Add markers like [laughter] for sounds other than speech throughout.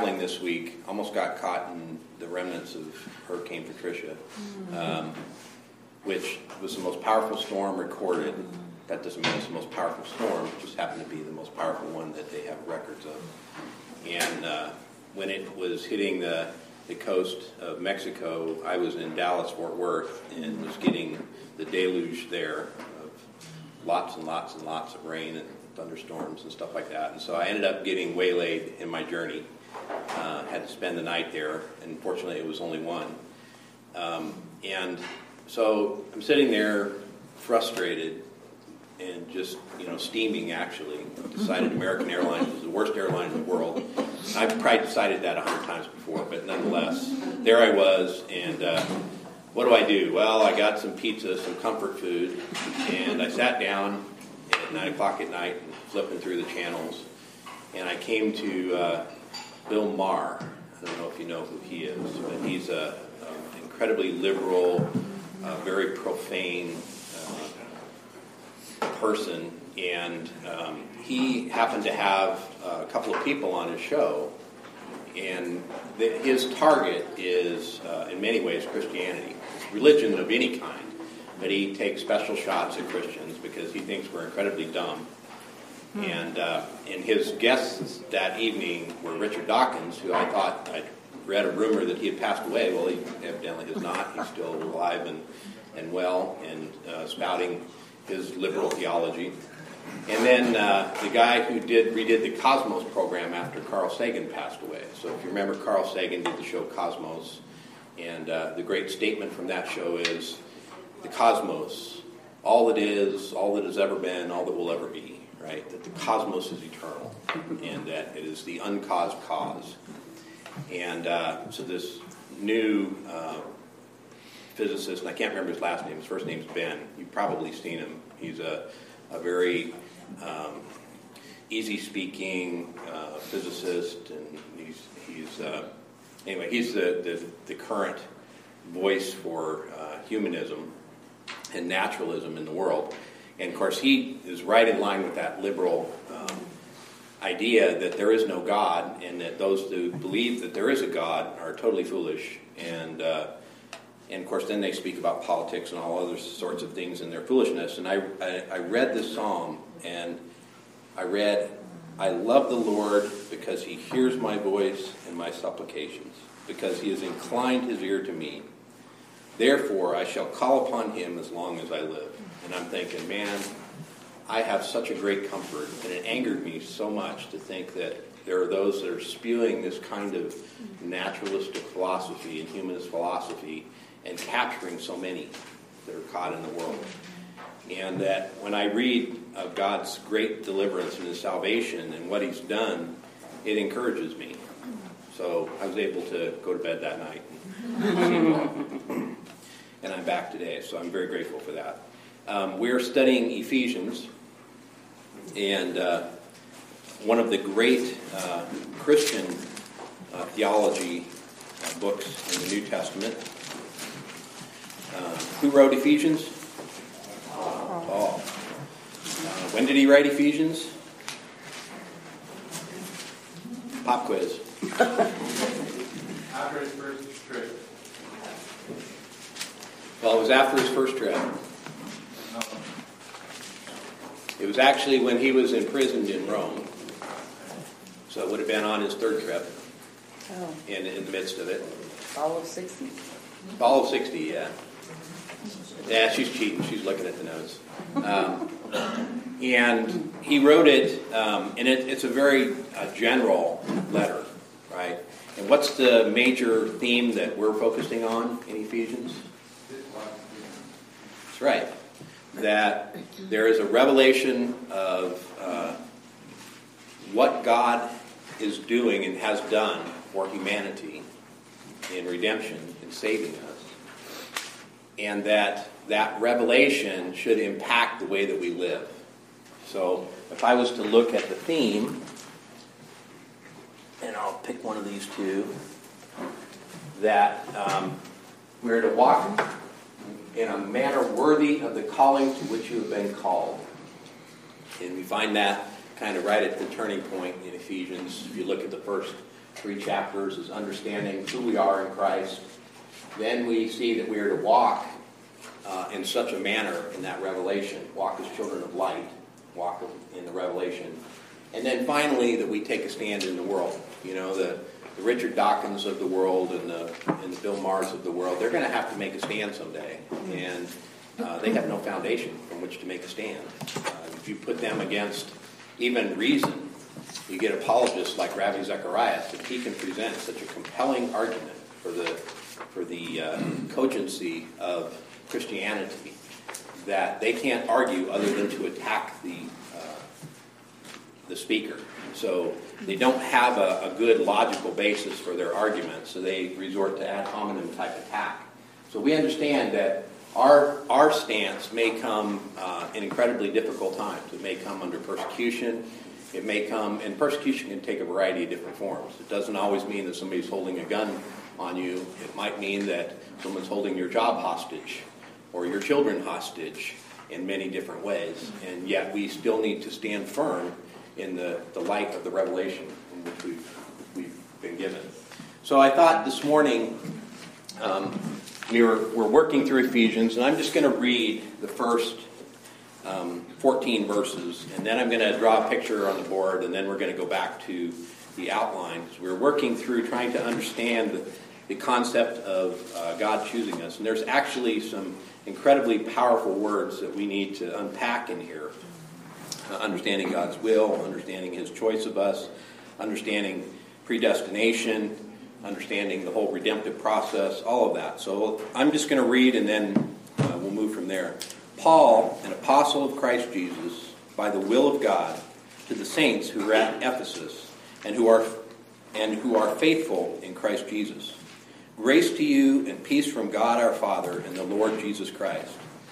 this week, almost got caught in the remnants of Hurricane Patricia, um, which was the most powerful storm recorded. That doesn't mean it's the most powerful storm, it just happened to be the most powerful one that they have records of. And uh, when it was hitting the, the coast of Mexico, I was in Dallas, Fort Worth, and was getting the deluge there of lots and lots and lots of rain and thunderstorms and stuff like that. And so I ended up getting waylaid in my journey uh, had to spend the night there, and fortunately it was only one. Um, and so I'm sitting there frustrated and just you know steaming. Actually, decided American Airlines was the worst airline in the world. I've probably decided that a hundred times before, but nonetheless, there I was, and uh, what do I do? Well, I got some pizza, some comfort food, and I sat down at nine o'clock at night, flipping through the channels, and I came to. Uh, Bill Maher. I don't know if you know who he is, but he's a, a incredibly liberal, uh, very profane uh, person, and um, he happened to have a couple of people on his show, and his target is, uh, in many ways, Christianity, religion of any kind. But he takes special shots at Christians because he thinks we're incredibly dumb Hmm. And, uh, and his guests that evening were Richard Dawkins, who I thought I read a rumor that he had passed away. Well, he evidently has not. He's still alive and, and well and uh, spouting his liberal theology. And then uh, the guy who did redid the Cosmos program after Carl Sagan passed away. So if you remember, Carl Sagan did the show Cosmos, and uh, the great statement from that show is the cosmos, all it is, all that has ever been, all that will ever be right? That the cosmos is eternal and that it is the uncaused cause. And uh, so this new uh, physicist, and I can't remember his last name, his first name's Ben. You've probably seen him. He's a, a very um, easy speaking uh, physicist, and he's, he's uh, anyway, he's the, the, the, current voice for uh, humanism and naturalism in the world. And of course, he is right in line with that liberal um, idea that there is no God and that those who believe that there is a God are totally foolish. And, uh, and of course, then they speak about politics and all other sorts of things in their foolishness. And I, I, I read this psalm and I read, I love the Lord because he hears my voice and my supplications, because he has inclined his ear to me. Therefore, I shall call upon him as long as I live. And I'm thinking, man, I have such a great comfort. And it angered me so much to think that there are those that are spewing this kind of naturalistic philosophy and humanist philosophy and capturing so many that are caught in the world. And that when I read of God's great deliverance and his salvation and what he's done, it encourages me. So I was able to go to bed that night. And, [laughs] and I'm back today, so I'm very grateful for that. Um, we're studying Ephesians, and uh, one of the great uh, Christian uh, theology uh, books in the New Testament. Uh, who wrote Ephesians? Paul. Uh, when did he write Ephesians? Pop quiz. after his first trip. Well, it was after his first trip. It was actually when he was imprisoned in Rome. So it would have been on his third trip oh. in, in the midst of it. Fall of 60? Fall of 60, yeah. Yeah, she's cheating. She's looking at the notes. Um, and he wrote it, um, and it, it's a very uh, general letter, right? And what's the major theme that we're focusing on in Ephesians? That's right that there is a revelation of uh, what God is doing and has done for humanity in redemption in saving us, and that that revelation should impact the way that we live. So, if I was to look at the theme, and I'll pick one of these two, that um, we're to walk in a manner worthy of the calling to which you have been called. And we find that kind of right at the turning point in Ephesians. If you look at the first three chapters is understanding who we are in Christ. Then we see that we are to walk uh, in such a manner in that revelation, walk as children of light, walk in the revelation. And then finally, that we take a stand in the world. You know, the, the Richard Dawkins of the world and the, and the Bill Maher's of the world, they're going to have to make a stand someday. And uh, they have no foundation from which to make a stand. Uh, if you put them against even reason, you get apologists like Ravi Zacharias, if he can present such a compelling argument for the, for the uh, cogency of Christianity, that they can't argue other than to attack the, uh, the speaker. So they don't have a, a, good logical basis for their argument, so they resort to ad hominem type attack. So we understand that our, our stance may come uh, in incredibly difficult times. It may come under persecution. It may come, and persecution can take a variety of different forms. It doesn't always mean that somebody's holding a gun on you. It might mean that someone's holding your job hostage or your children hostage in many different ways. And yet we still need to stand firm in the, the light of the revelation in which we've, we've been given. So I thought this morning um, we were, we're working through Ephesians, and I'm just going to read the first um, 14 verses, and then I'm going to draw a picture on the board, and then we're going to go back to the outline. We're working through trying to understand the, the concept of uh, God choosing us, and there's actually some incredibly powerful words that we need to unpack in here. Uh, understanding God's will, understanding His choice of us, understanding predestination, understanding the whole redemptive process, all of that. So I'm just going to read and then uh, we'll move from there. Paul, an apostle of Christ Jesus, by the will of God, to the saints who are at Ephesus and who are and who are faithful in Christ Jesus. Grace to you and peace from God our Father and the Lord Jesus Christ.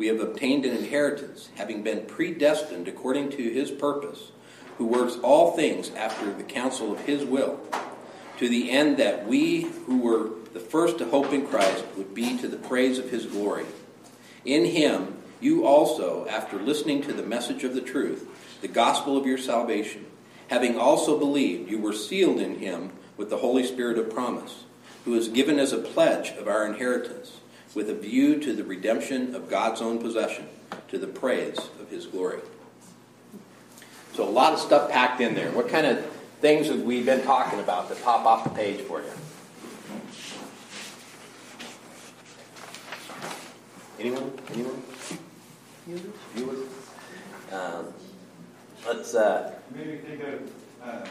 we have obtained an inheritance, having been predestined according to his purpose who works all things after the counsel of his will, to the end that we who were the first to hope in Christ would be to the praise of his glory. In him, you also, after listening to the message of the truth, the gospel of your salvation, having also believed, you were sealed in him with the Holy Spirit of promise, who is given as a pledge of our inheritance, with a view to the redemption of God's own possession, to the praise of his glory. So a lot of stuff packed in there. What kind of things have we been talking about that pop off the page for you? Anyone? Anyone? Viewers? Um, let's. Uh, made me think of uh,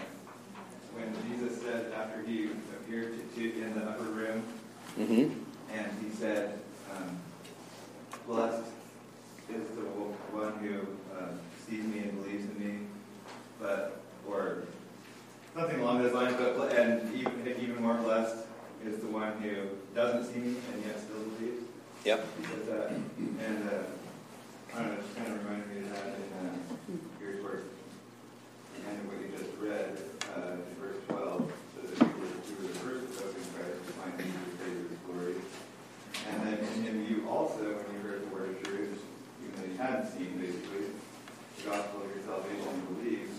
when Jesus said after he appeared to, to in the upper room, mm-hmm. and he said, um, "Blessed is the one who uh, sees me and believes in me." but or something along those lines. But and even, even more blessed is the one who doesn't see me and yet still believes. Yep. That, and uh, I don't know, it just kind of reminded me of that in uh, here's where and what you just read uh, in verse 12. So that we were, we were the first to hope in Christ to find him to praise his glory. And then in him you also, when you heard the word of truth, even though you hadn't seen basically, the gospel of your salvation and believe,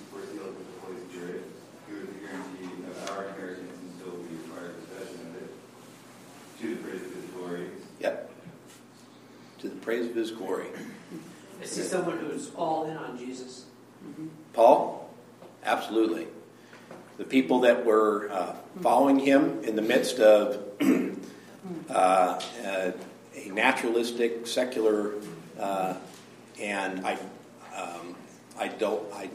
Spirit, who is the guarantee of our inheritance until we acquire possession of it, to the praise of His glory. Yep. To the praise of His glory. Is he someone who's all in on Jesus? Paul? Absolutely. the people that were uh, following him in the midst of [clears throat] uh, a, a naturalistic, secular, uh, and I, um, I don't, I,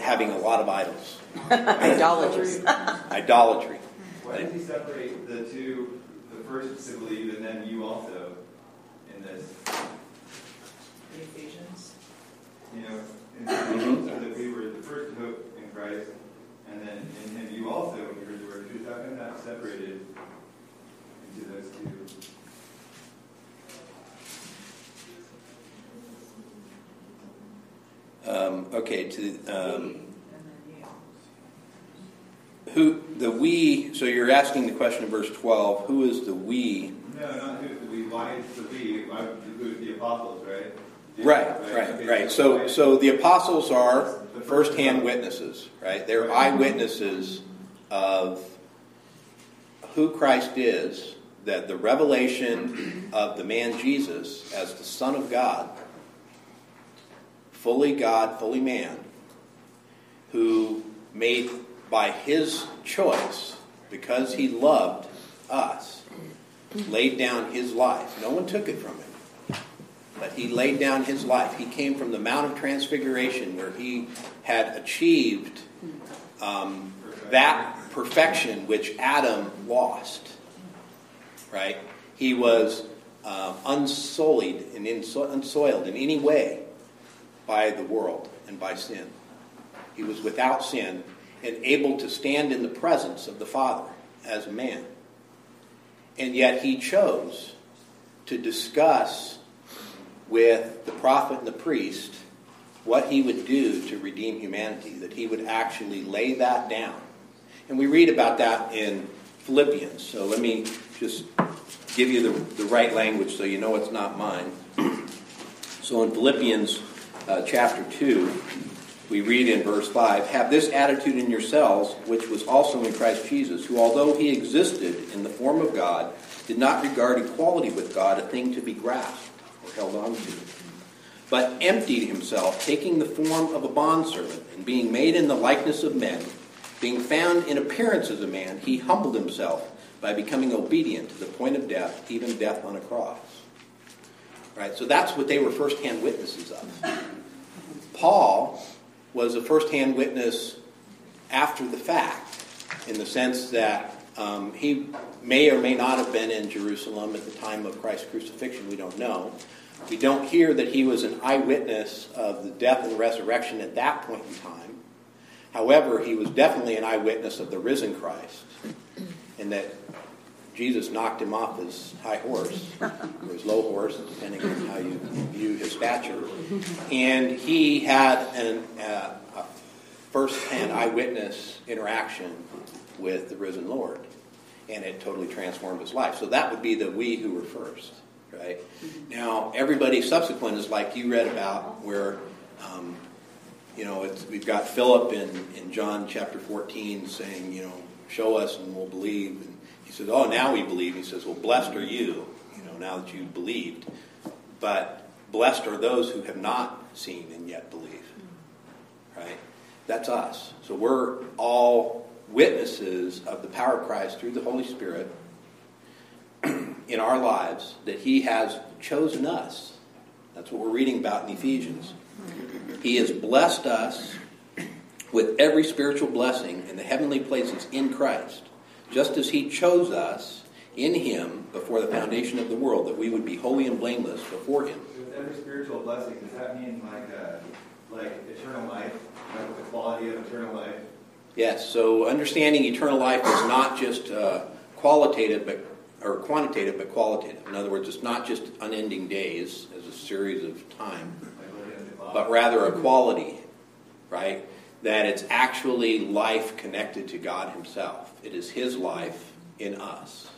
having a lot of idols, [laughs] [laughs] Idolatry. idolatry. Why does he separate the two, the first to believe and then you also in this? The Ephesians. You know, in so that we were the first to hope in Christ, and then in him you also, when you heard the word truth, how come that separated into those two? To um, And then you. who the we. So you're asking the question in verse 12. Who is the we? No, not who the we, why is the we, why, who is the apostles, right? Right, Okay, right, right. So, why- so the apostles are first-hand witnesses, right? They're eyewitnesses of who Christ is, that the revelation of the man Jesus as the Son of God, fully God, fully man, who made by his choice, because he loved us, laid down his life. No one took it from him but he laid down his life. He came from the Mount of Transfiguration where he had achieved um, that perfection which Adam lost. Right? He was uh, unsullied and inso- unsoiled in any way by the world and by sin. He was without sin and able to stand in the presence of the Father as a man. And yet he chose to discuss with the prophet and the priest what he would do to redeem humanity, that he would actually lay that down. And we read about that in Philippians. So let me just give you the, the right language so you know it's not mine. [clears throat] so in Philippians uh, chapter 2, we read in verse 5 Have this attitude in yourselves, which was also in Christ Jesus, who, although he existed in the form of God, did not regard equality with God a thing to be grasped or held on to, but emptied himself, taking the form of a bondservant, and being made in the likeness of men, being found in appearance as a man, he humbled himself by becoming obedient to the point of death, even death on a cross. Right? So that's what they were first-hand witnesses of. Paul was a first-hand witness after the fact, in the sense that um, he may or may not have been in Jerusalem at the time of Christ's crucifixion. We don't know. We don't hear that he was an eyewitness of the death and resurrection at that point in time. However, he was definitely an eyewitness of the risen Christ, and that Jesus knocked him off his high horse, or his low horse, depending on how you view his stature. And he had an, uh, a first-hand eyewitness interaction with the risen Lord, and it totally transformed his life. So that would be the we who were first, right? Now, everybody subsequent is like you read about, where um, you know we've got Philip in, in John chapter 14 saying, you know, show us and we'll believe. And says, oh, now we believe. He says, well, blessed are you, you know, now that you believed. But blessed are those who have not seen and yet believe, right? That's us. So we're all witnesses of the power of Christ through the Holy Spirit [clears throat] in our lives that He has chosen us. That's what we're reading about in Ephesians. He has blessed us with every spiritual blessing in the heavenly places in Christ, just as He chose us in Him before the foundation of the world, that we would be holy and blameless before Him. With every spiritual blessing, does that mean like, uh, like eternal life, like the quality of eternal life? Yes, so understanding eternal life is not just uh, qualitative, but or quantitative, but qualitative. In other words, it's not just unending days as a series of time, Like looking at the clock? but rather a quality, right? That it's actually life connected to God Himself. It is His life in us,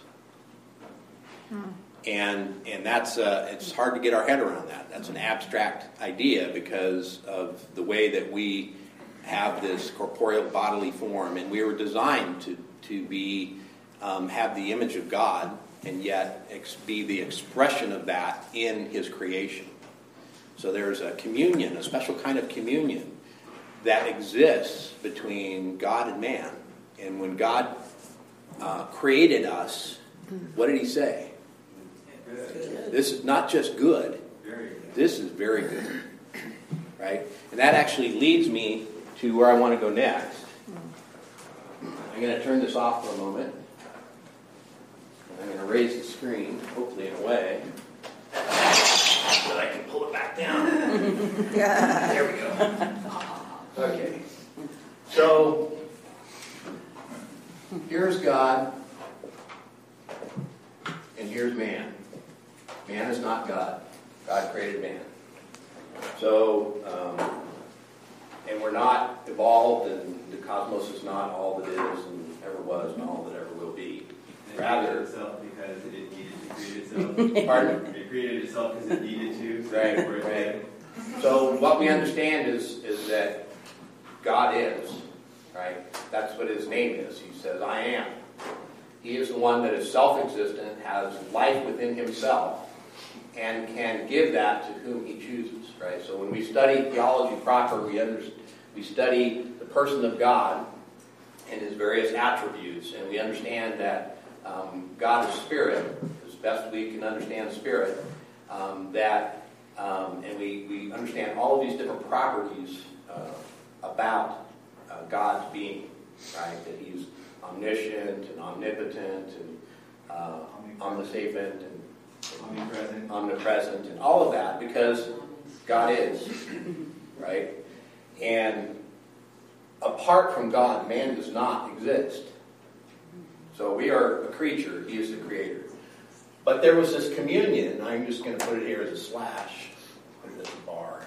and and that's uh, it's hard to get our head around that. That's an abstract idea because of the way that we have this corporeal bodily form, and we were designed to to be um, have the image of God, and yet ex- be the expression of that in His creation. So there's a communion, a special kind of communion that exists between God and man. And when God uh, created us, what did He say? Good. This is not just good, Very good. this is very good. Right? And that actually leads me to where I want to go next. I'm going to turn this off for a moment. I'm going to raise the screen, hopefully in a way that I can pull it back down. [laughs] There we go. Okay. So, here's God, and here's man. Man is not God. God created man. So, um, and we're not evolved, and the cosmos is not all that is and ever was and all that ever will be. It Rather- created itself because it needed to create itself. [laughs] Pardon? It created itself because it needed to. so Right, right. So what we understand is, is that God is, right? That's what his name is. He says, I am. He is the one that is self-existent, has life within himself, and can give that to whom he chooses, right? So when we study theology proper, we under, we study the person of God and his various attributes, and we understand that um, God is spirit, as best we can understand spirit, um, that um, and we, we understand all of these different properties uh, about uh, God's being, right? That He's omniscient and omnipotent and uh, omniscient and Omnipresent. omnipresent and all of that because God is, [laughs] right? And apart from God, man does not exist. So we are a creature, He is the creator. But there was this communion, I'm just going to put it here as a slash, put it as a bar,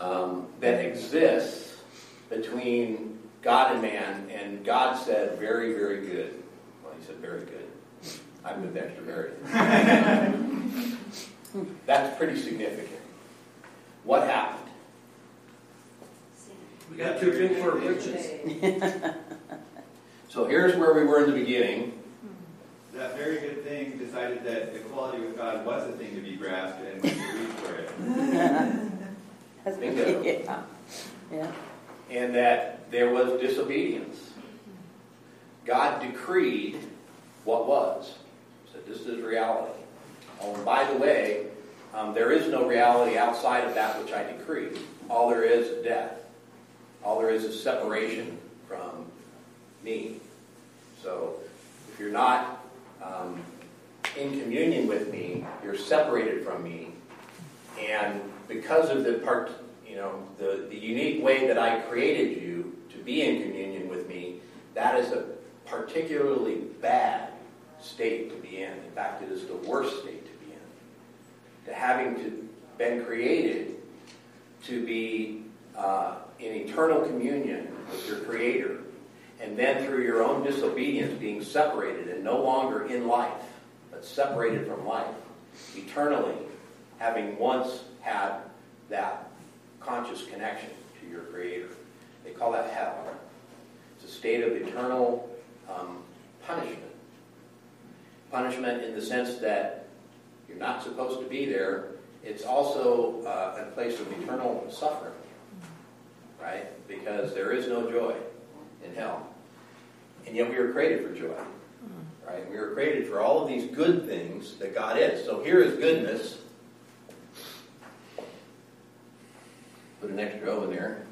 um, that exists between God and man, and God said, very, very good. Well, He said, very good. I put the extra very. [laughs] That's pretty significant. What happened? We got too big for our britches. So here's where we were in the beginning. That very good thing decided that equality with God was a thing to be grasped and to reach for it. [laughs] Bingo. [laughs] Yeah. Yeah. and that there was disobedience. God decreed what was. Said this is reality. Oh, and by the way, um, there is no reality outside of that which I decree. All there is is death. All there is is separation from me. So if you're not um, in communion with me, you're separated from me. And because of the part, you know, the, the unique way that I created you to be in communion with me, that is a particularly bad state to be in. In fact, it is the worst state to be in. To having to been created to be uh, in eternal communion with your Creator, and then through your own disobedience being separated and no longer in life, but separated from life, eternally, having once had that conscious connection to your Creator. They call that hell. It's a state of eternal um, punishment. Punishment in the sense that you're not supposed to be there. It's also uh, a place of eternal suffering, right? Because there is no joy in hell. And yet we were created for joy, right? We were created for all of these good things that God is. So here is goodness. Put an extra O in there.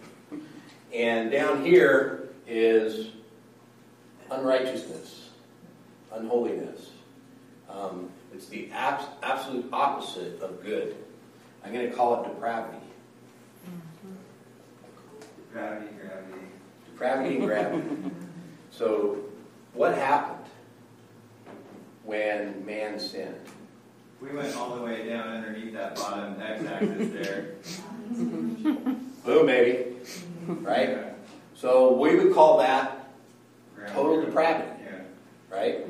And down here is unrighteousness, unholiness. Um, it's the abs- absolute opposite of good. I'm going to call it depravity. Gravity, gravity. Depravity and gravity. so, what happened when man sinned? We went all the way down underneath that bottom x-axis there. [laughs] Boom, baby. Right? So, we would call that total depravity. Right?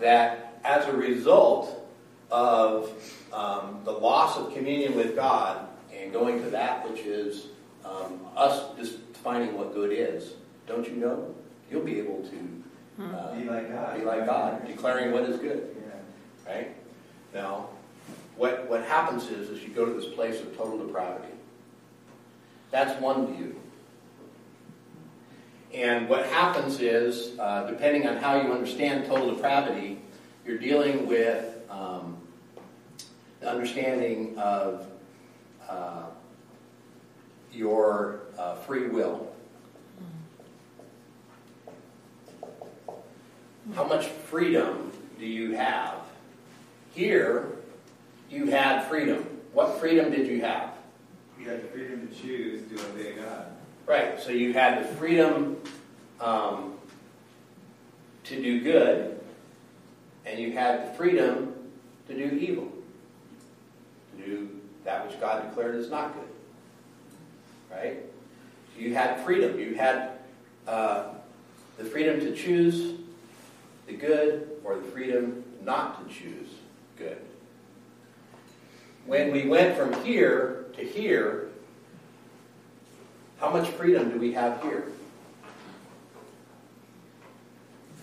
That as a result of um, the loss of communion with God and going to that which is um, us just defining what good is, don't you know? You'll be able to uh, Be like God. be like God, declaring what is good, right? Now, what, what happens is, is you go to this place of total depravity. That's one view. And what happens is, uh, depending on how you understand total depravity, you're dealing with um, the understanding of uh, your uh, free will. How much freedom do you have? Here, you had freedom. What freedom did you have? You had the freedom to choose to obey God. Right, so you had the freedom um, to do good, and you had the freedom to do evil, to do that which God declared is not good. Right? So you had freedom. You had uh, the freedom to choose the good or the freedom not to choose good. When we went from here to here, how much freedom do we have here?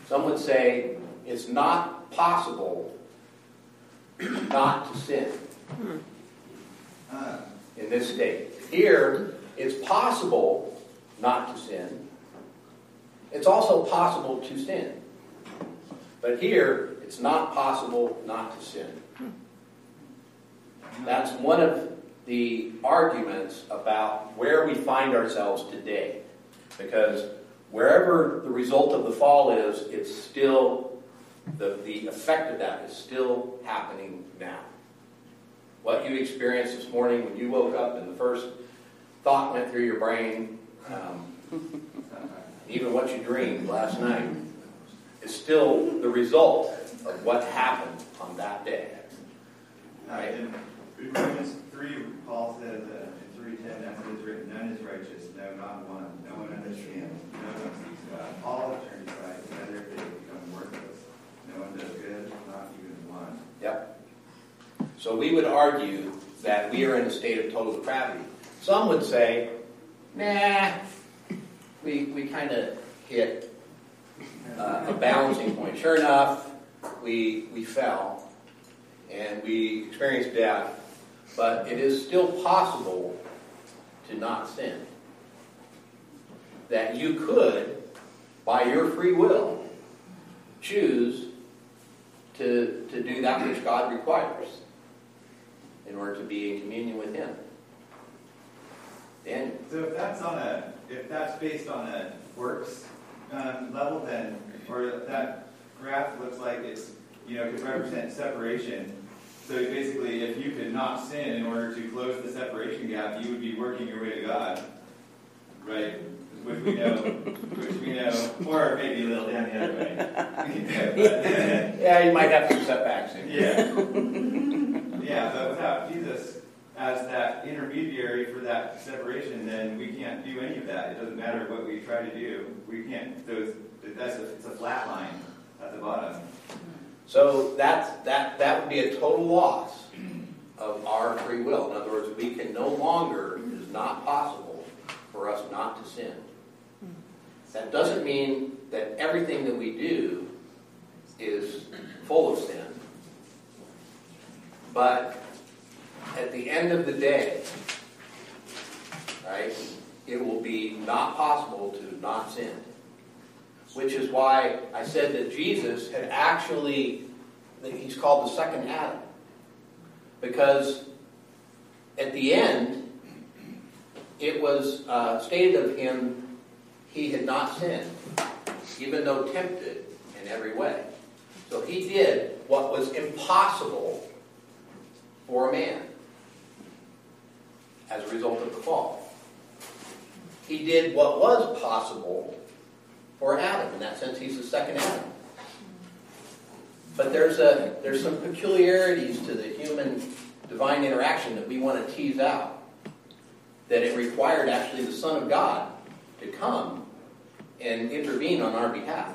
Some would say it's not possible not to sin in this state. Here, it's possible not to sin. It's also possible to sin. But here, it's not possible not to sin. That's one of the arguments about where we find ourselves today. Because wherever the result of the fall is, it's still, the, the effect of that is still happening now. What you experienced this morning when you woke up and the first thought went through your brain, um, [laughs] even what you dreamed last night, is still the result of what happened on that day. in Romans 3, Paul says, uh, in 3.10, as it is written, none is righteous, no, not one. No one understands, no one seeks God. All have turned aside, together they become worthless. No one does good, not even one. Yep. So we would argue that we are in a state of total depravity. Some would say, nah, we, we kind of hit uh, a balancing point. Sure enough, we, we fell and we experienced death, but it is still possible to not sin. That you could, by your free will, choose to, to do that which God requires in order to be in communion with Him. Daniel? So if that's on a, if that's based on a works um, level, then, or that graph looks like it's, you know, could represent separation. So basically, if you could not sin in order to close the separation gap, you would be working your way to God, right? Which we know, which we know, or maybe a little down the other way. [laughs] Yeah, you might have some setbacks. Yeah. Yeah, but without Jesus as that intermediary for that separation, then we can't do any of that. It doesn't matter what we try to do. We can't. Those that's a, it's a flat line at the bottom. So that's, that, that would be a total loss of our free will. In other words, we can no longer, it is not possible for us not to sin. That doesn't mean that everything that we do is full of sin. But at the end of the day, right, it will be not possible to not sin. Which is why I said that Jesus had actually, he's called the second Adam. Because at the end, it was uh, stated of him, he had not sinned, even though tempted in every way. So he did what was impossible for a man as a result of the fall. He did what was possible for Adam. In that sense, he's the second Adam. But there's a there's some peculiarities to the human divine interaction that we want to tease out. That it required actually the Son of God to come and intervene on our behalf.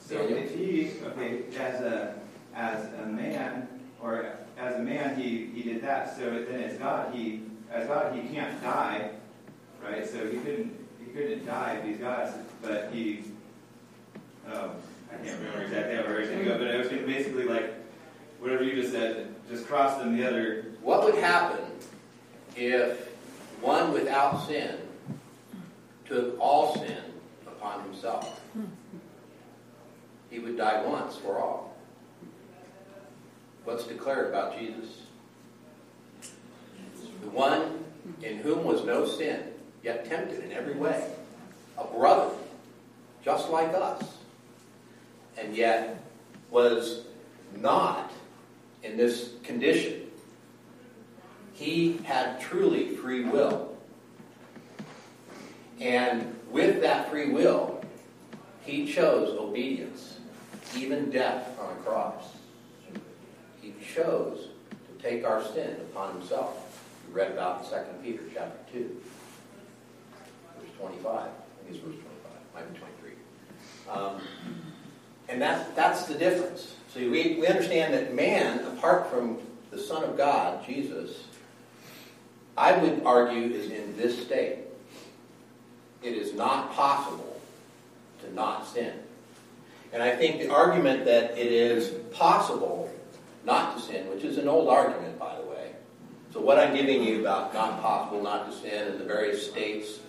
So if he, okay, as a as a man, or as a man, he he did that. So then as God, he as God, he can't die, right? So he couldn't he couldn't die if he's God, but he. Um, I can't remember exactly how we're going to go, but it was basically like whatever you just said. Just cross them the other. What would happen if one without sin, took all sin upon himself. He would die once for all. What's declared about Jesus? The one in whom was no sin, yet tempted in every way. A brother, just like us, and yet was not in this condition. He had truly free will. And with that free will, he chose obedience, even death on a cross. He chose to take our sin upon himself. We read about in 2 Peter chapter 2, verse 25. I think it's verse 25, might be 23. Um, and that, that's the difference. So we, we understand that man, apart from the Son of God, Jesus, I would argue is in this state. It is not possible to not sin. And I think the argument that it is possible not to sin, which is an old argument, by the way. So what I'm giving you about not possible not to sin in the various states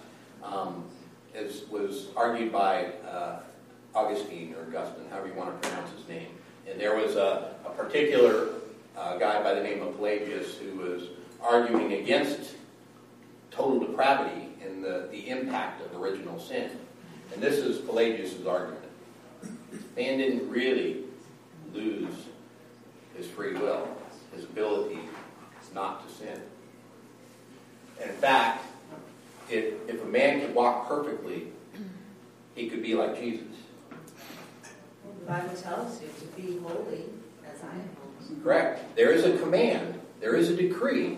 um, was argued by uh, Augustine or Augustine, however you want to pronounce his name. And there was a, a particular uh, guy by the name of Pelagius who was arguing against total depravity and the, the impact of original sin. And this is Pelagius' argument. Man didn't really lose his free will, his ability not to sin. And in fact, if, if a man could walk perfectly, he could be like Jesus. The Bible tells you to be holy as I am holy. Correct. There is a command, there is a decree,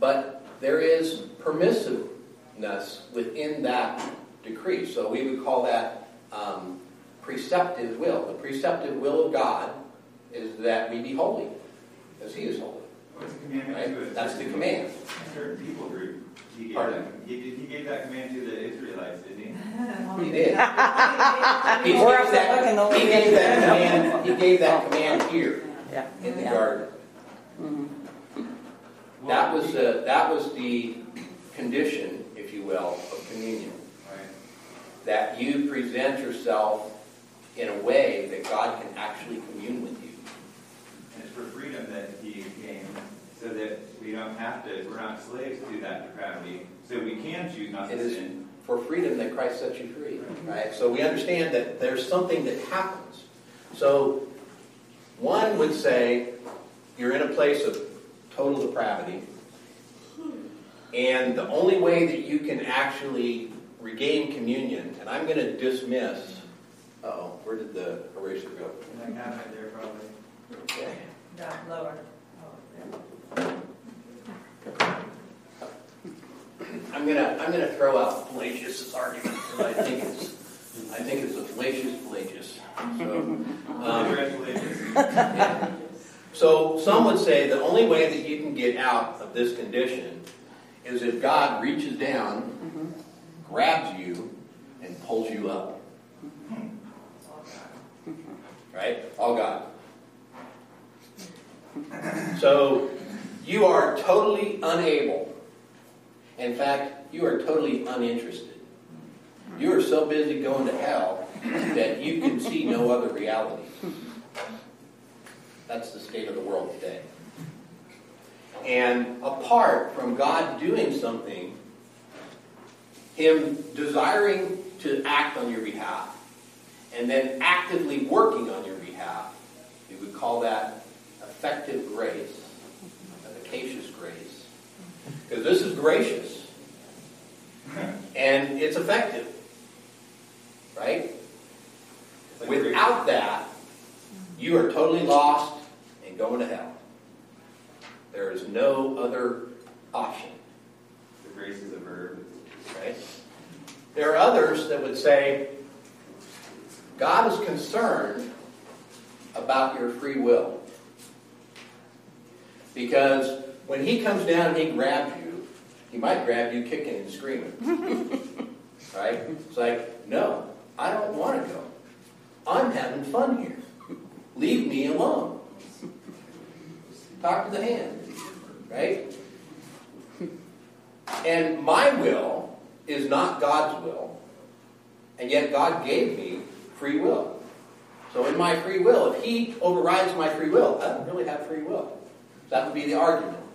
but there is permissiveness within that decree. So we would call that um, preceptive will. The preceptive will of God is that we be holy, as He is holy. What's the commandment Right? That's the command. Certain people group. He gave Pardon? that, he, did- he gave that command to the Israelites, didn't he? [laughs] He did. He We're gave looking that, over he gave that command. He gave that command here Yeah. in the Yeah. garden. Mhm. That was the, that was the condition, if you will, of communion. Right. That you present yourself in a way that God can actually commune with you. And it's for freedom that he came, so that we don't have to, we're not slaves to that depravity, so we can choose not It to is sin. for freedom that Christ sets you free, right? So we understand that there's something that happens. So one would say you're in a place of total depravity, and the only way that you can actually regain communion, and I'm going to dismiss. Oh, where did the eraser go? And that cabinet there probably. Okay. Down lower. Oh, I'm gonna I'm gonna throw out Pelagius' argument because I think it's I think it's a fallacious Pelagius. So, um, yeah. so some would say the only way that you can get out of this condition is if God reaches down, grabs you, and pulls you up. Right? All God. So you are totally unable. In fact, you are totally uninterested. You are so busy going to hell that you can see no other reality. That's the state of the world today. And apart from God doing something, Him desiring to act on your behalf, and then actively working on your behalf, we would call that effective grace, efficacious grace. Because this is gracious. And it's effective. Right? Without that, you are totally lost and going to hell. There is no other option. The grace is a verb. Right? There are others that would say, God is concerned about your free will. Because when he comes down and he grabs you, he might grab you kicking and screaming. [laughs] right? It's like, no, I don't want to go. I'm having fun here. Leave me alone. Talk to the hand. Right? And my will is not God's will, and yet God gave me free will. So in my free will, if He overrides my free will, I don't really have free will. That would be the argument.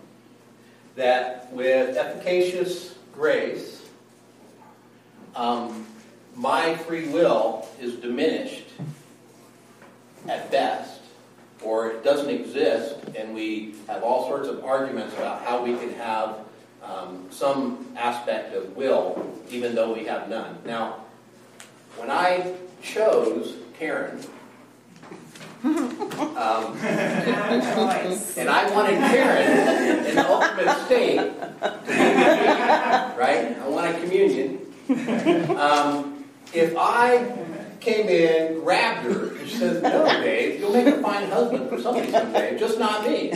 That with efficacious grace, um, my free will is diminished at best, or it doesn't exist, and we have all sorts of arguments about how we can have um, some aspect of will, even though we have none. Now, when I chose Karen, um, and I wanted Karen in the ultimate state right? I wanted communion. Um, if I came in, grabbed her, and she says, "No, Dave, you'll make a fine husband for somebody someday, just not me."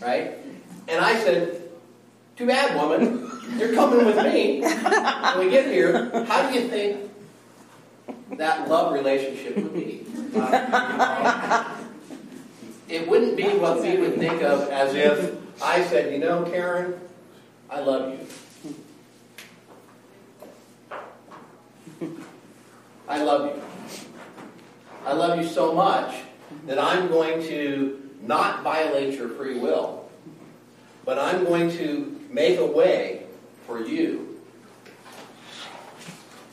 Right? And I said, "Too bad, woman. You're coming with me." When we get here, how do you think that love relationship would be? Uh, it wouldn't be what we would think of as if I said, "You know, Karen, I love you." I love you. I love you so much that I'm going to not violate your free will, but I'm going to make a way for you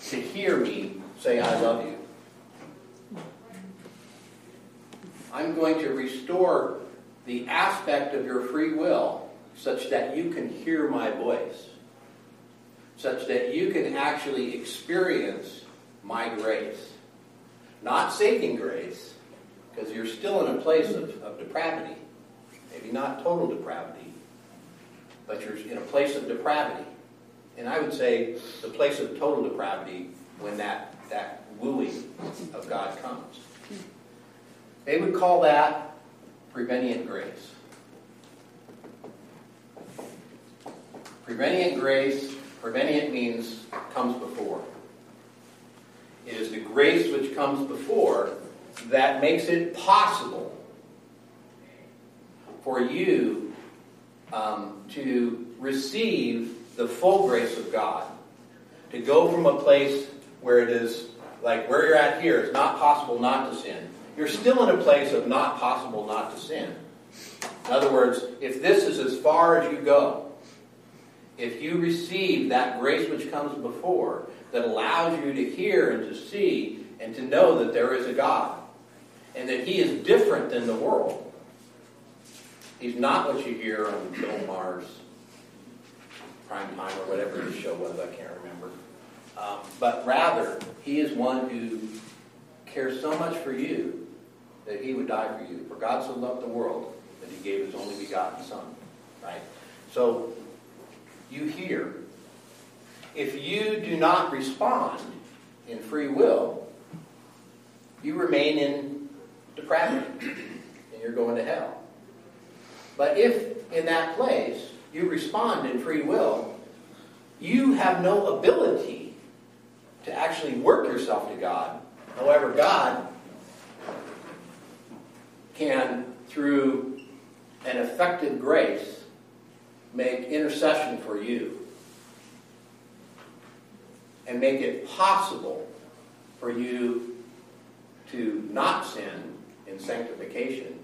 to hear me say, I love you. I'm going to restore the aspect of your free will such that you can hear my voice, such that you can actually experience my grace. Not saving grace, because you're still in a place of, of depravity. Maybe not total depravity, but you're in a place of depravity. And I would say the place of total depravity when that, that wooing of God comes. They would call that prevenient grace. Prevenient grace, prevenient means comes before. It is the grace which comes before that makes it possible for you um, to receive the full grace of God. To go from a place where it is like where you're at here, it's not possible not to sin. You're still in a place of not possible not to sin. In other words, if this is as far as you go, if you receive that grace which comes before, that allows you to hear and to see and to know that there is a God and that He is different than the world. He's not what you hear on Bill Maher's prime time or whatever his show was, I can't remember. Um, but rather, He is one who cares so much for you that He would die for you. For God so loved the world that He gave His only begotten Son. Right? So, you hear if you do not respond in free will, you remain in depravity and you're going to hell. But if in that place you respond in free will, you have no ability to actually work yourself to God. However, God can, through an effective grace, make intercession for you and make it possible for you to not sin in sanctification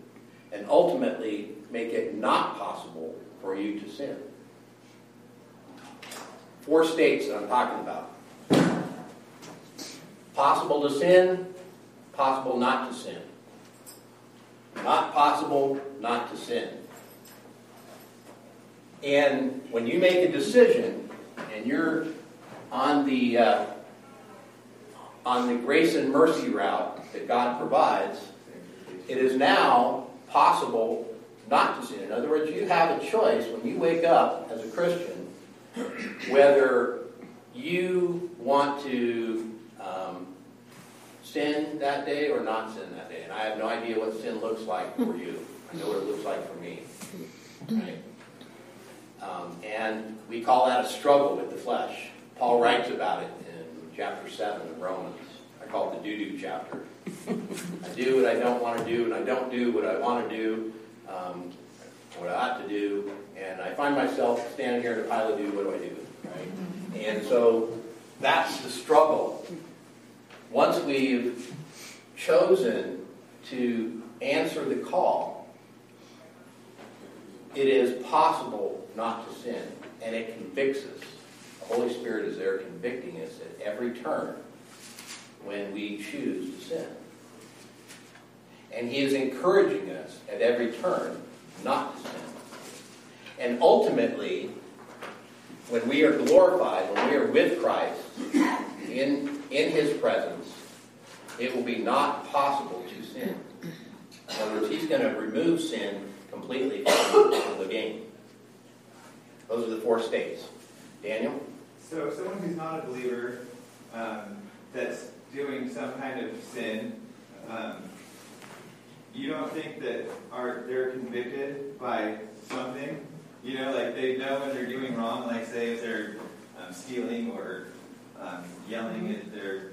and ultimately make it not possible for you to sin. Four states that I'm talking about. Possible to sin, possible not to sin. Not possible not to sin. And when you make a decision and you're on the uh, on the grace and mercy route that God provides, it is now possible not to sin. In other words, you have a choice when you wake up as a Christian whether you want to um, sin that day or not sin that day. And I have no idea what sin looks like for you. I know what it looks like for me. Right? Um, and we call that a struggle with the flesh. Paul writes about it in chapter 7 of Romans. I call it the doo-doo chapter. I do what I don't want to do, and I don't do what I want to do. Um, what I ought to do, and I find myself standing here in a pile of do, what do I do, right? And so that's the struggle. Once we've chosen to answer the call, it is possible not to sin, and it convicts us. The Holy Spirit is there convicting us at every turn when we choose to sin. And He is encouraging us at every turn not to sin. And ultimately, when we are glorified, when we are with Christ in, in His presence, it will be not possible to sin. In other words, He's going to remove sin completely from the game. Those are the four states. Daniel? So someone who's not a believer, um, that's doing some kind of sin, um, you don't think that are they're convicted by something? You know, like they know when they're doing wrong. Like say if they're um, stealing or um, yelling at their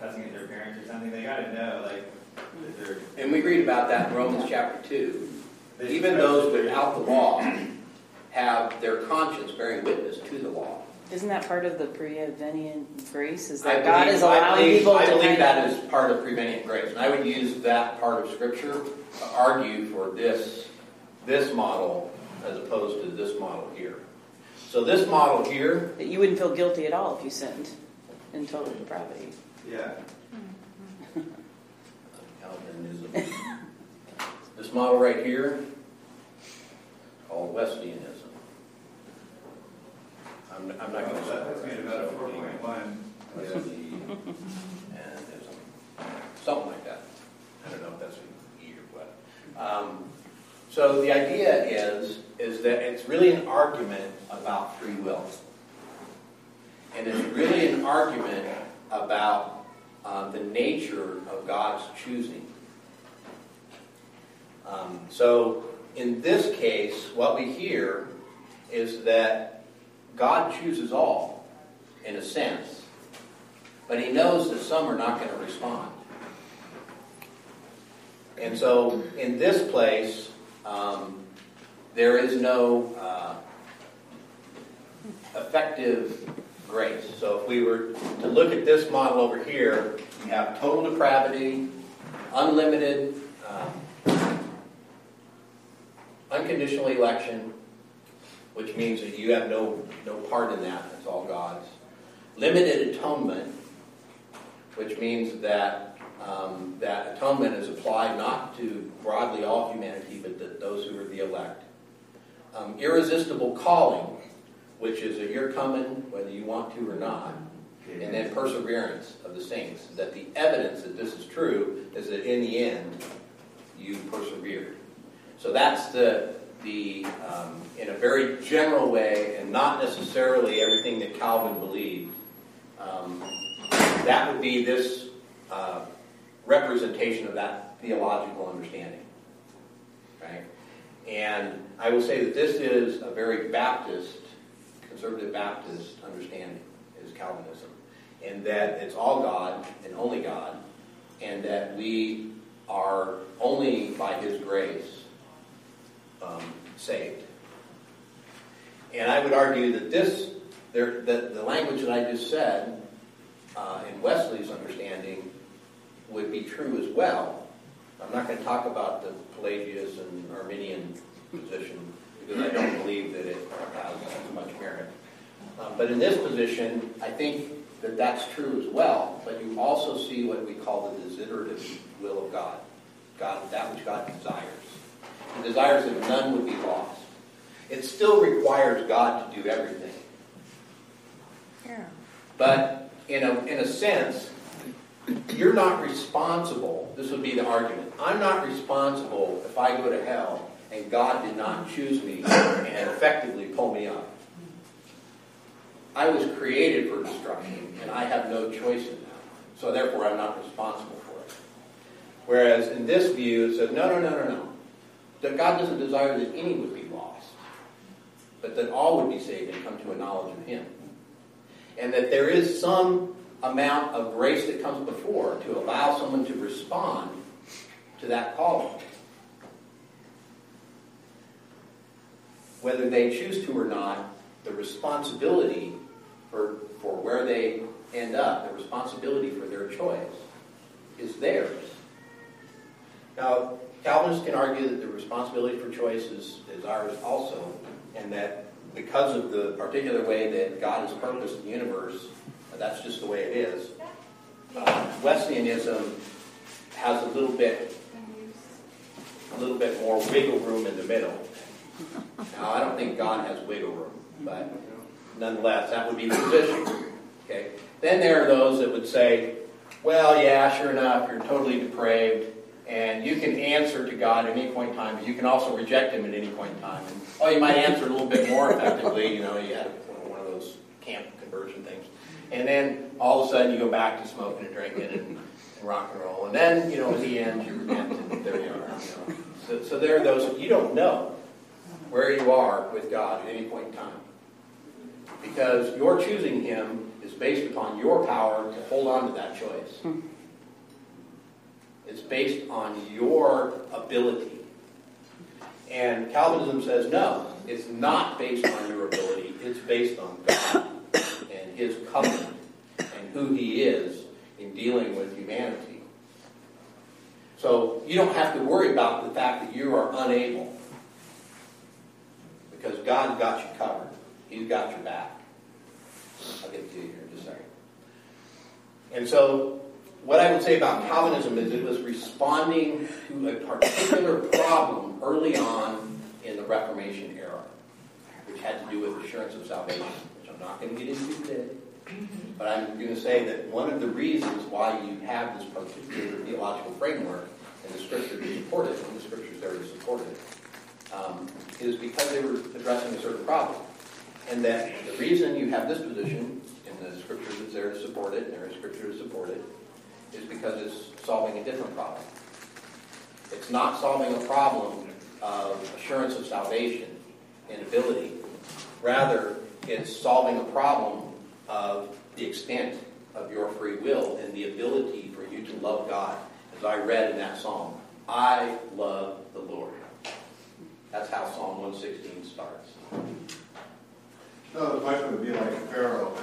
cussing at their parents or something, they got to know like that they're. And we read about that in Romans chapter 2. Even those without the law have their conscience bearing witness to the law. Isn't that part of the prevenient grace? Is I that God believe- is I allowing believe- people to I believe kind that of. part of prevenient grace. And I would use that part of Scripture to argue for this, this model as opposed to this model here. So this model here, That you wouldn't feel guilty at all if you sinned in total depravity. Yeah. Calvinism. This model right here, called Wesleyanism. I'm, I'm not going to. Say that puts me at about a four point one. Wesleyanism. Something like that. I don't know if that's an E or what. Um, so the idea is, is that it's really an argument about free will. And it's really an argument about uh, the nature of God's choosing. Um, so in this case, what we hear is that God chooses all, in a sense, but He knows that some are not going to respond. And so in this place, um, there is no uh, effective grace. So if we were to look at this model over here, you have total depravity, unlimited, um, unconditional election, which means that you have no, no part in that. It's all God's. Limited atonement, which means that um, that atonement is applied not to broadly all humanity, but to those who are the elect. Um, irresistible calling, which is that you're coming whether you want to or not. And then perseverance of the saints, that the evidence that this is true is that in the end you persevered. So that's the the um, in a very general way, and not necessarily everything that Calvin believed. Um, that would be this uh, representation of that theological understanding, right? And I will say that this is a very Baptist, conservative Baptist understanding is Calvinism, And that it's all God and only God, and that we are only by His grace um, saved. And I would argue that this, there, that the language that I just said, uh, in Wesley's understanding, would be true as well. I'm not going to talk about the Pelagius and Arminian position because I don't believe that it has as much merit. Um, but in this position, I think that that's true as well. But you also see what we call the desiderative will of God, God that which God desires. He desires that none would be lost. It still requires God to do everything. Yeah. But in a, in a sense, you're not responsible. This would be the argument. I'm not responsible if I go to hell and God did not choose me and effectively pull me up. I was created for destruction, and I have no choice in that. So therefore, I'm not responsible for it. Whereas in this view, it says, no, no, no, no, no. That God doesn't desire that any would be lost, but that all would be saved and come to a knowledge of Him. And that there is some amount of grace that comes before to allow someone to respond to that calling. whether they choose to or not, the responsibility for, for where they end up, the responsibility for their choice, is theirs. Now, Calvinists can argue that the responsibility for choice is, is ours also, and that because of the particular way that God has purposed the universe, that's just the way it is. Uh, Wesleyanism has a little bit, a little bit more wiggle room in the middle. Now, I don't think God has wiggle room, but nonetheless, that would be the position. Okay. Then there are those that would say, well, yeah, sure enough, you're totally depraved, and you can answer to God at any point in time, but you can also reject Him at any point in time. And, oh, you might answer a little bit more effectively, you know, you have one of those camp conversion things. And then all of a sudden you go back to smoking and drinking and, and rock and roll. And then, you know, in the end, you repent, and there you are. You know. so, so there are those, you don't know where you are with God at any point in time. Because your choosing Him is based upon your power to hold on to that choice. It's based on your ability. And Calvinism says no, it's not based on your ability, it's based on God His covenant and who He is in dealing with humanity. So you don't have to worry about the fact that you are unable because God's got you covered. He's got your back. I'll get to you here in just a second. And so what I would say about Calvinism is it was responding to a particular problem early on in the Reformation era, which had to do with assurance of salvation, I'm not going to get into today. But I'm going to say that one of the reasons why you have this particular theological framework and the scripture to support it, and the scriptures there to support it, um, is because they were addressing a certain problem. And that the reason you have this position, in the scripture that's there to support it, and there is scripture to support it, is because it's solving a different problem. It's not solving a problem of assurance of salvation and ability. Rather, it's solving a problem of the extent of your free will and the ability for you to love God. As I read in that psalm, I love the Lord. That's how Psalm 116 starts. So the question would be like Pharaoh.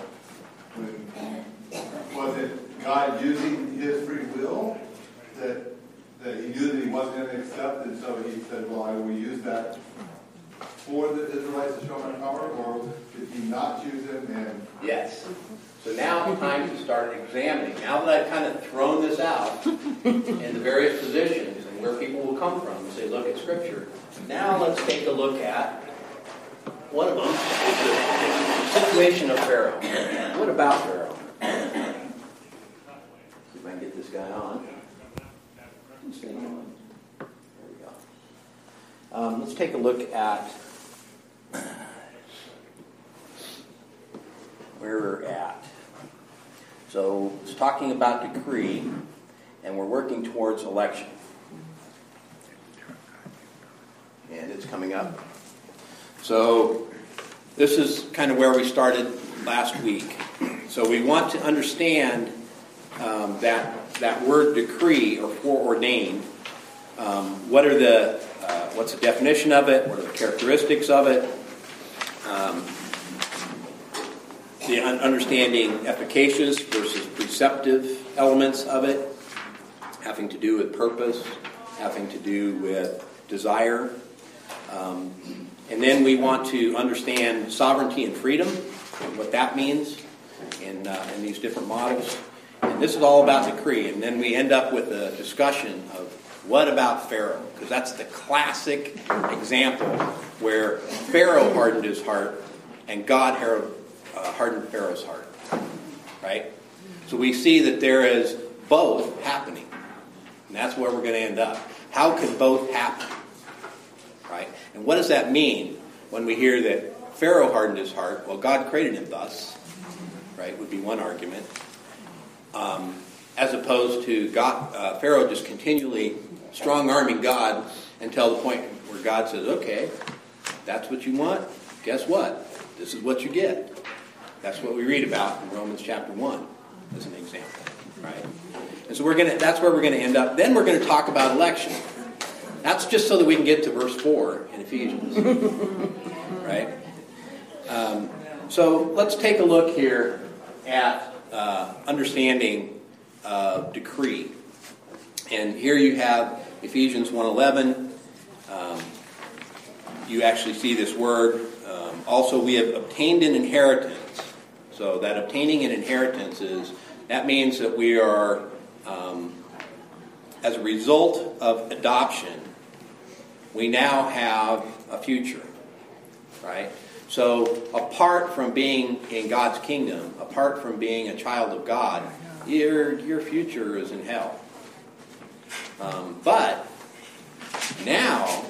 Was it God using his free will that that he knew that he wasn't going to accept, and so he said, "Well, I will use that for the Israelites to show my power," or did he not choose him? And Yes. So now it's time to start examining. Now that I've kind of thrown this out in the various positions and where people will come from say, look at Scripture. Now let's take a look at one of them is the situation of Pharaoh. What about Pharaoh? See if I can get this guy on. On. There we go. Um, let's take a look at we're at. So it's talking about decree, and we're working towards election. And it's coming up. So this is kind of where we started last week. So we want to understand um, that that word decree or foreordained. Um, what are the uh, what's the definition of it? What are the characteristics of it? Um, the un- understanding efficacious versus preceptive elements of it, having to do with purpose, having to do with desire. Um, and then we want to understand sovereignty and freedom, and what that means in, uh, in these different models. And this is all about decree. And then we end up with a discussion of what about Pharaoh? Because that's the classic example where Pharaoh hardened his heart and God uh, hardened Pharaoh's heart. Right? So we see that there is both happening. And that's where we're going to end up. How can both happen? Right? And what does that mean when we hear that Pharaoh hardened his heart? Well, God created him thus. Right? Would be one argument. Um, as opposed to God, uh, Pharaoh just continually strong arming God until the point where God says, okay, that's what you want. Guess what? This is what you get. That's what we read about in Romans chapter 1 as an example. Right? And so we're gonna that's where we're gonna end up. Then we're gonna talk about election. That's just so that we can get to verse 4 in Ephesians. [laughs] right? Um, so let's take a look here at uh, understanding uh, decree. And here you have Ephesians 1.11. Um, you actually see this word. Um, also, we have obtained an inheritance. So that obtaining an inheritance is, that means that we are, um, as a result of adoption, we now have a future, right? So, apart from being in God's kingdom, apart from being a child of God, your, your future is in hell. Um, but now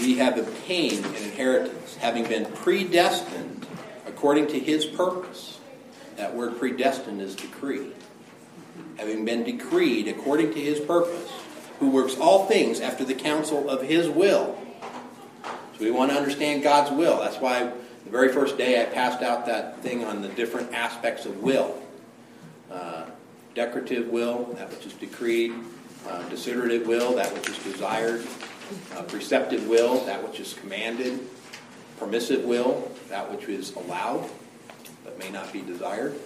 we have obtained an inheritance, having been predestined according to his purpose. That word predestined is decree. Having been decreed according to his purpose, who works all things after the counsel of his will so we want to understand God's will. That's why the very first day I passed out that thing on the different aspects of will. Uh, decretive will, that which is decreed. Uh, desiderative will, that which is desired. Uh, preceptive will, that which is commanded. Permissive will, that which is allowed but may not be desired.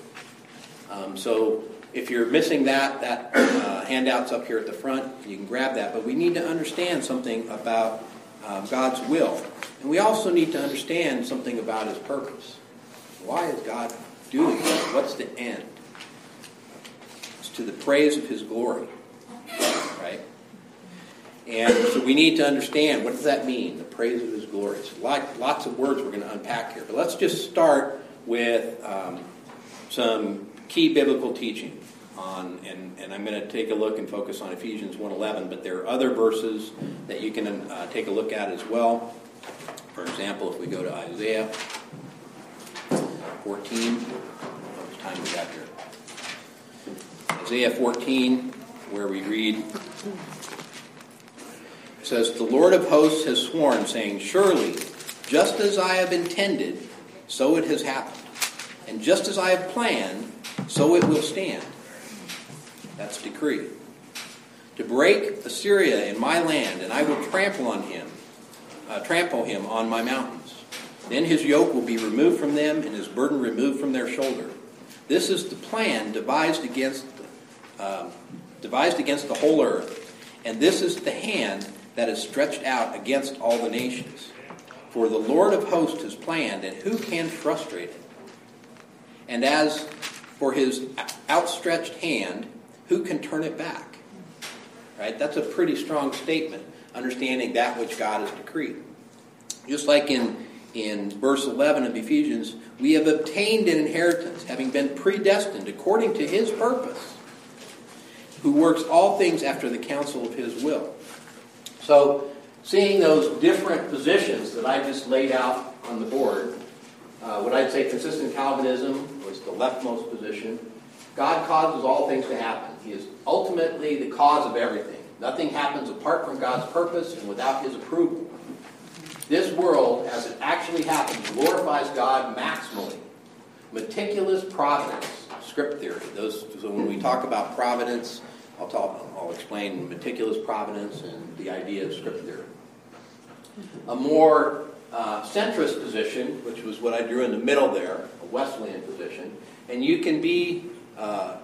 Um, so if you're missing that, that uh, handout's up here at the front. You can grab that. But we need to understand something about uh, God's will. And we also need to understand something about his purpose. Why is God doing this? What's the end? It's to the praise of his glory. Right? And so we need to understand what does that mean, the praise of his glory. It's like, lots of words we're going to unpack here. But let's just start with um, some key biblical teaching on, and, and I'm going to take a look and focus on Ephesians 1.11, but there are other verses that you can uh, take a look at as well. For example, if we go to Isaiah 14, how much time we got here? Isaiah 14, where we read, says, The Lord of hosts has sworn, saying, Surely, just as I have intended, so it has happened. And just as I have planned, so it will stand. That's decree. To break Assyria in my land, and I will trample on him, uh, trample him on my mountains. Then his yoke will be removed from them, and his burden removed from their shoulder. This is the plan devised against, uh, devised against the whole earth, and this is the hand that is stretched out against all the nations. For the Lord of hosts has planned, and who can frustrate it? And as for his outstretched hand, who can turn it back? Right? That's a pretty strong statement, understanding that which God has decreed. Just like in, in verse 11 of Ephesians, we have obtained an inheritance, having been predestined according to his purpose, who works all things after the counsel of his will. So, seeing those different positions that I just laid out on the board, uh, what I'd say consistent Calvinism was the leftmost position. God causes all things to happen. He is ultimately the cause of everything. Nothing happens apart from God's purpose and without His approval. This world, as it actually happens, glorifies God maximally. Meticulous providence, script theory. Those, so when we talk about providence, I'll talk. I'll explain meticulous providence and the idea of script theory. A more uh, centrist position, which was what I drew in the middle there, a Wesleyan position, and you can be uh,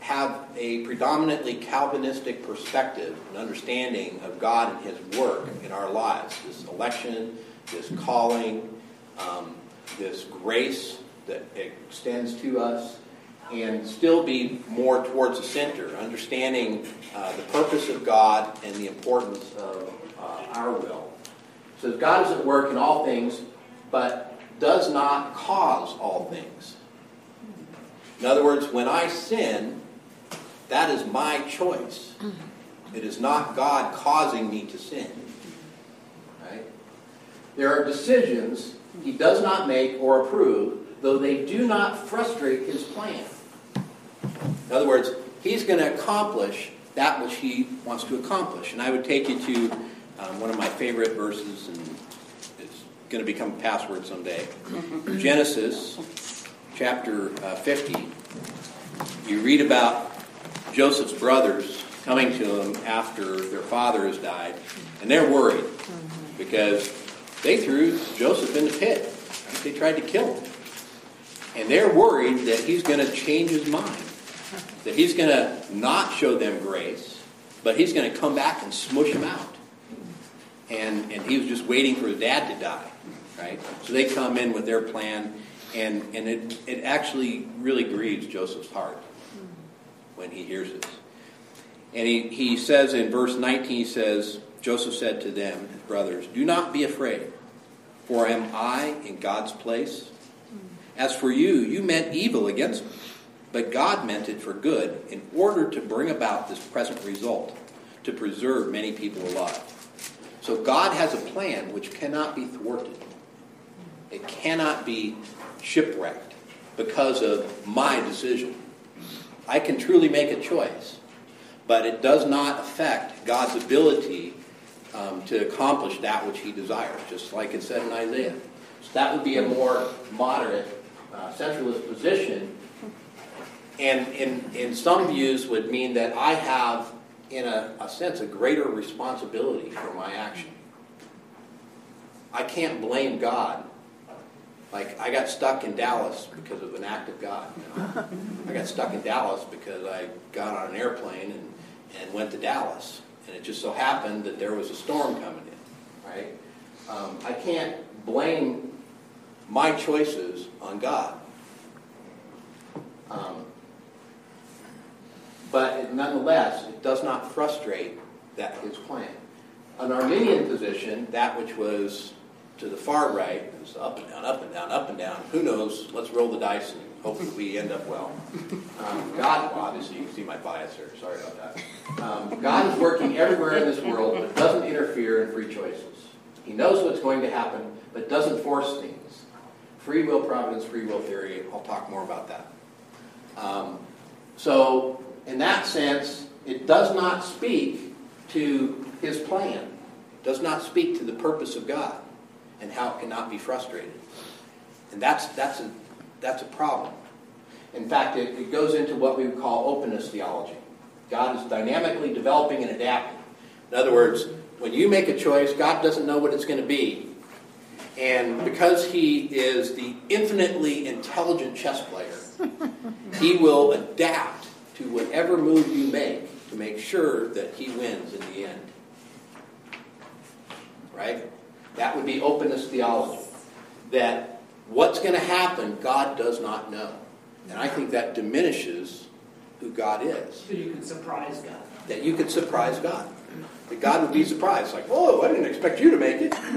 have a predominantly Calvinistic perspective and understanding of God and His work in our lives. This election, this calling, um, this grace that extends to us, and still be more towards the center, understanding uh, the purpose of God and the importance of uh, our will. So God is at work in all things, but does not cause all things. In other words, when I sin, that is my choice. It is not God causing me to sin. Right? There are decisions he does not make or approve, though they do not frustrate his plan. In other words, he's going to accomplish that which he wants to accomplish. And I would take you to um, one of my favorite verses, and it's going to become a password someday. [laughs] Genesis chapter uh, 50. You read about Joseph's brothers coming to him after their father has died, and they're worried because they threw Joseph in the pit. They tried to kill him. And they're worried that he's going to change his mind, that he's going to not show them grace, but he's going to come back and smush them out. And, and he was just waiting for his dad to die, right? So they come in with their plan, and, and it, it actually really grieves Joseph's heart when he hears this. And he, he says in verse 19, he says, Joseph said to them, his brothers, Do not be afraid, for am I in God's place? As for you, you meant evil against me, but God meant it for good in order to bring about this present result, to preserve many people alive. So God has a plan which cannot be thwarted. It cannot be shipwrecked because of my decision. I can truly make a choice, but it does not affect God's ability um, to accomplish that which he desires, just like it said in Isaiah. So that would be a more moderate uh, centralist position, and in, in some views would mean that I have, in a, a sense, a greater responsibility for my action. I can't blame God. Like, I got stuck in Dallas because of an act of God. You know? I got stuck in Dallas because I got on an airplane and, and went to Dallas. And it just so happened that there was a storm coming in, right? Um, I can't blame my choices on God. Um, but nonetheless, it does not frustrate that his plan. An Arminian position, that which was to the far right, was up and down, up and down, up and down. Who knows? Let's roll the dice and hopefully we end up well. Um, God, obviously, you can see my bias here. Sorry about that. Um, God is working everywhere in this world, but doesn't interfere in free choices. He knows what's going to happen, but doesn't force things. Free will providence, free will theory. I'll talk more about that. Um, so, in that sense, it does not speak to his plan, does not speak to the purpose of God and how it cannot be frustrated. And that's, that's, a, that's a problem. In fact, it, it goes into what we would call openness theology. God is dynamically developing and adapting. In other words, when you make a choice, God doesn't know what it's going to be. And because He is the infinitely intelligent chess player, He will adapt to whatever move you make to make sure that He wins in the end. Right? That would be openness theology. That what's going to happen, God does not know. And I think that diminishes who God is. So you can surprise God. That you could surprise God. That God would be surprised, like, whoa, I didn't expect you to make it. [laughs]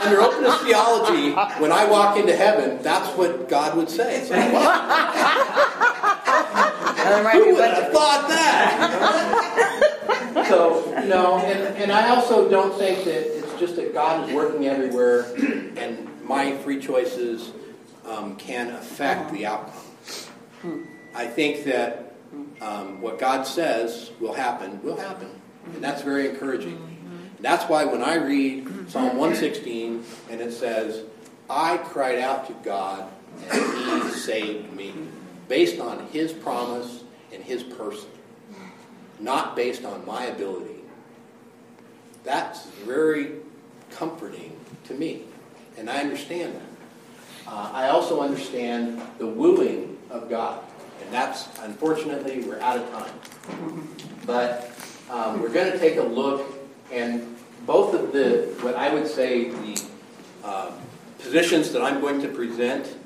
under, openness, theology, when I walk into heaven, that's what God would say. It's like, wow, Now, there might be who would have thought that? so, you know, and, and I also don't think that it's just that God is working everywhere and my free choices um, can affect the outcome. I think that um, what God says will happen will happen, and that's very encouraging. That's why when I read Psalm 116 and it says, "I cried out to God and He saved me," based on His promise and His person, not based on my ability. That's very comforting to me, and I understand that. Uh, I also understand the wooing of God. That's, unfortunately, we're out of time. But um, we're going to take a look, and both of the, what I would say, the um, positions that I'm going to present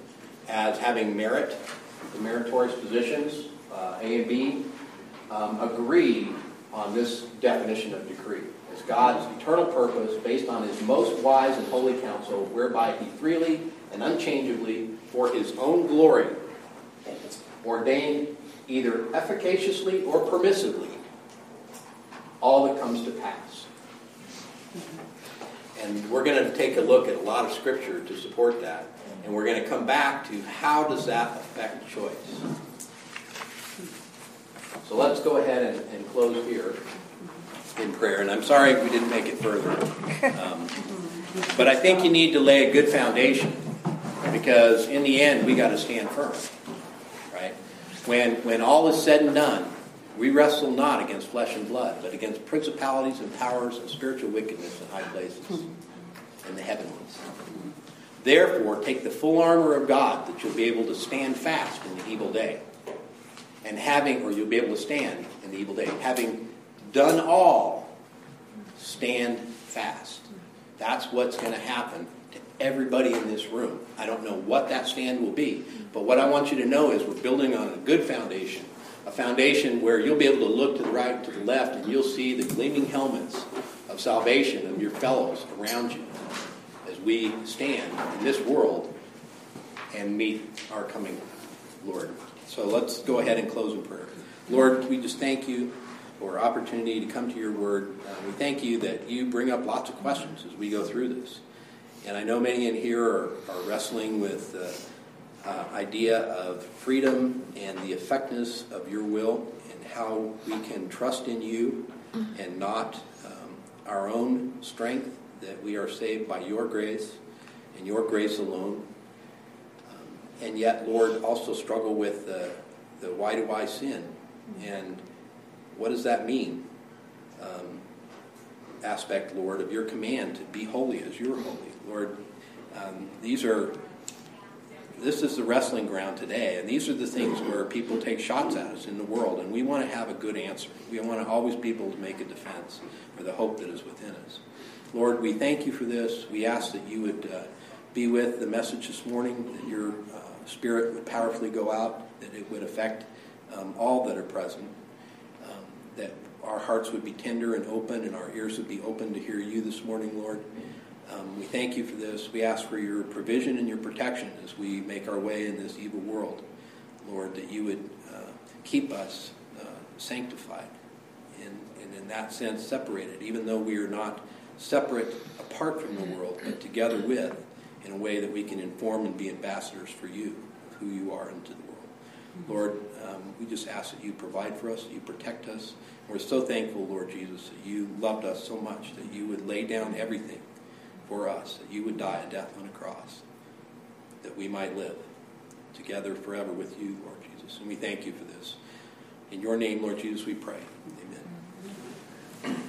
as having merit, the meritorious positions, uh, A and B, um, agree on this definition of decree. It's God's eternal purpose based on his most wise and holy counsel, whereby he freely and unchangeably, for his own glory, ordained either efficaciously or permissively all that comes to pass. And we're going to take a look at a lot of scripture to support that. And we're going to come back to how does that affect choice. So let's go ahead and, and close here in prayer. And I'm sorry we didn't make it further. Um, but I think you need to lay a good foundation because in the end we got to stand firm. When, when all is said and done, We wrestle not against flesh and blood, but against principalities and powers and spiritual wickedness in high places in the heavenlies. Therefore, take the full armor of God that you'll be able to stand fast in the evil day. And having, or you'll be able to stand in the evil day, having done all, stand fast. That's what's going to happen everybody in this room. I don't know what that stand will be, but what I want you to know is we're building on a good foundation, a foundation where you'll be able to look to the right, to the left, and you'll see the gleaming helmets of salvation of your fellows around you as we stand in this world and meet our coming Lord. So let's go ahead and close in prayer. Lord, we just thank you for opportunity to come to your word. Uh, we thank you that you bring up lots of questions as we go through this. And I know many in here are, are wrestling with the uh, idea of freedom and the effectiveness of your will and how we can trust in you and not um, our own strength, that we are saved by your grace and your grace alone. Um, and yet, Lord, also struggle with the, the why do I sin? And what does that mean? Um, aspect, Lord, of your command to be holy as you're holy. Lord, um, these are, this is the wrestling ground today, and these are the things where people take shots at us in the world, and we want to have a good answer. We want to always be able to make a defense for the hope that is within us. Lord, we thank you for this. We ask that you would uh, be with the message this morning, that your uh, spirit would powerfully go out, that it would affect um, all that are present, um, that our hearts would be tender and open and our ears would be open to hear you this morning, Lord. Um, we thank you for this. We ask for your provision and your protection as we make our way in this evil world, Lord, that you would uh, keep us uh, sanctified and, and, in that sense, separated, even though we are not separate apart from the world, but together with, in a way that we can inform and be ambassadors for you, of who you are into the world. Lord, um, we just ask that you provide for us, that you protect us. We're so thankful, Lord Jesus, that you loved us so much, that you would lay down everything for us, that you would die a death on a cross, that we might live together forever with you, Lord Jesus. And we thank you for this. In your name, Lord Jesus, we pray. Amen.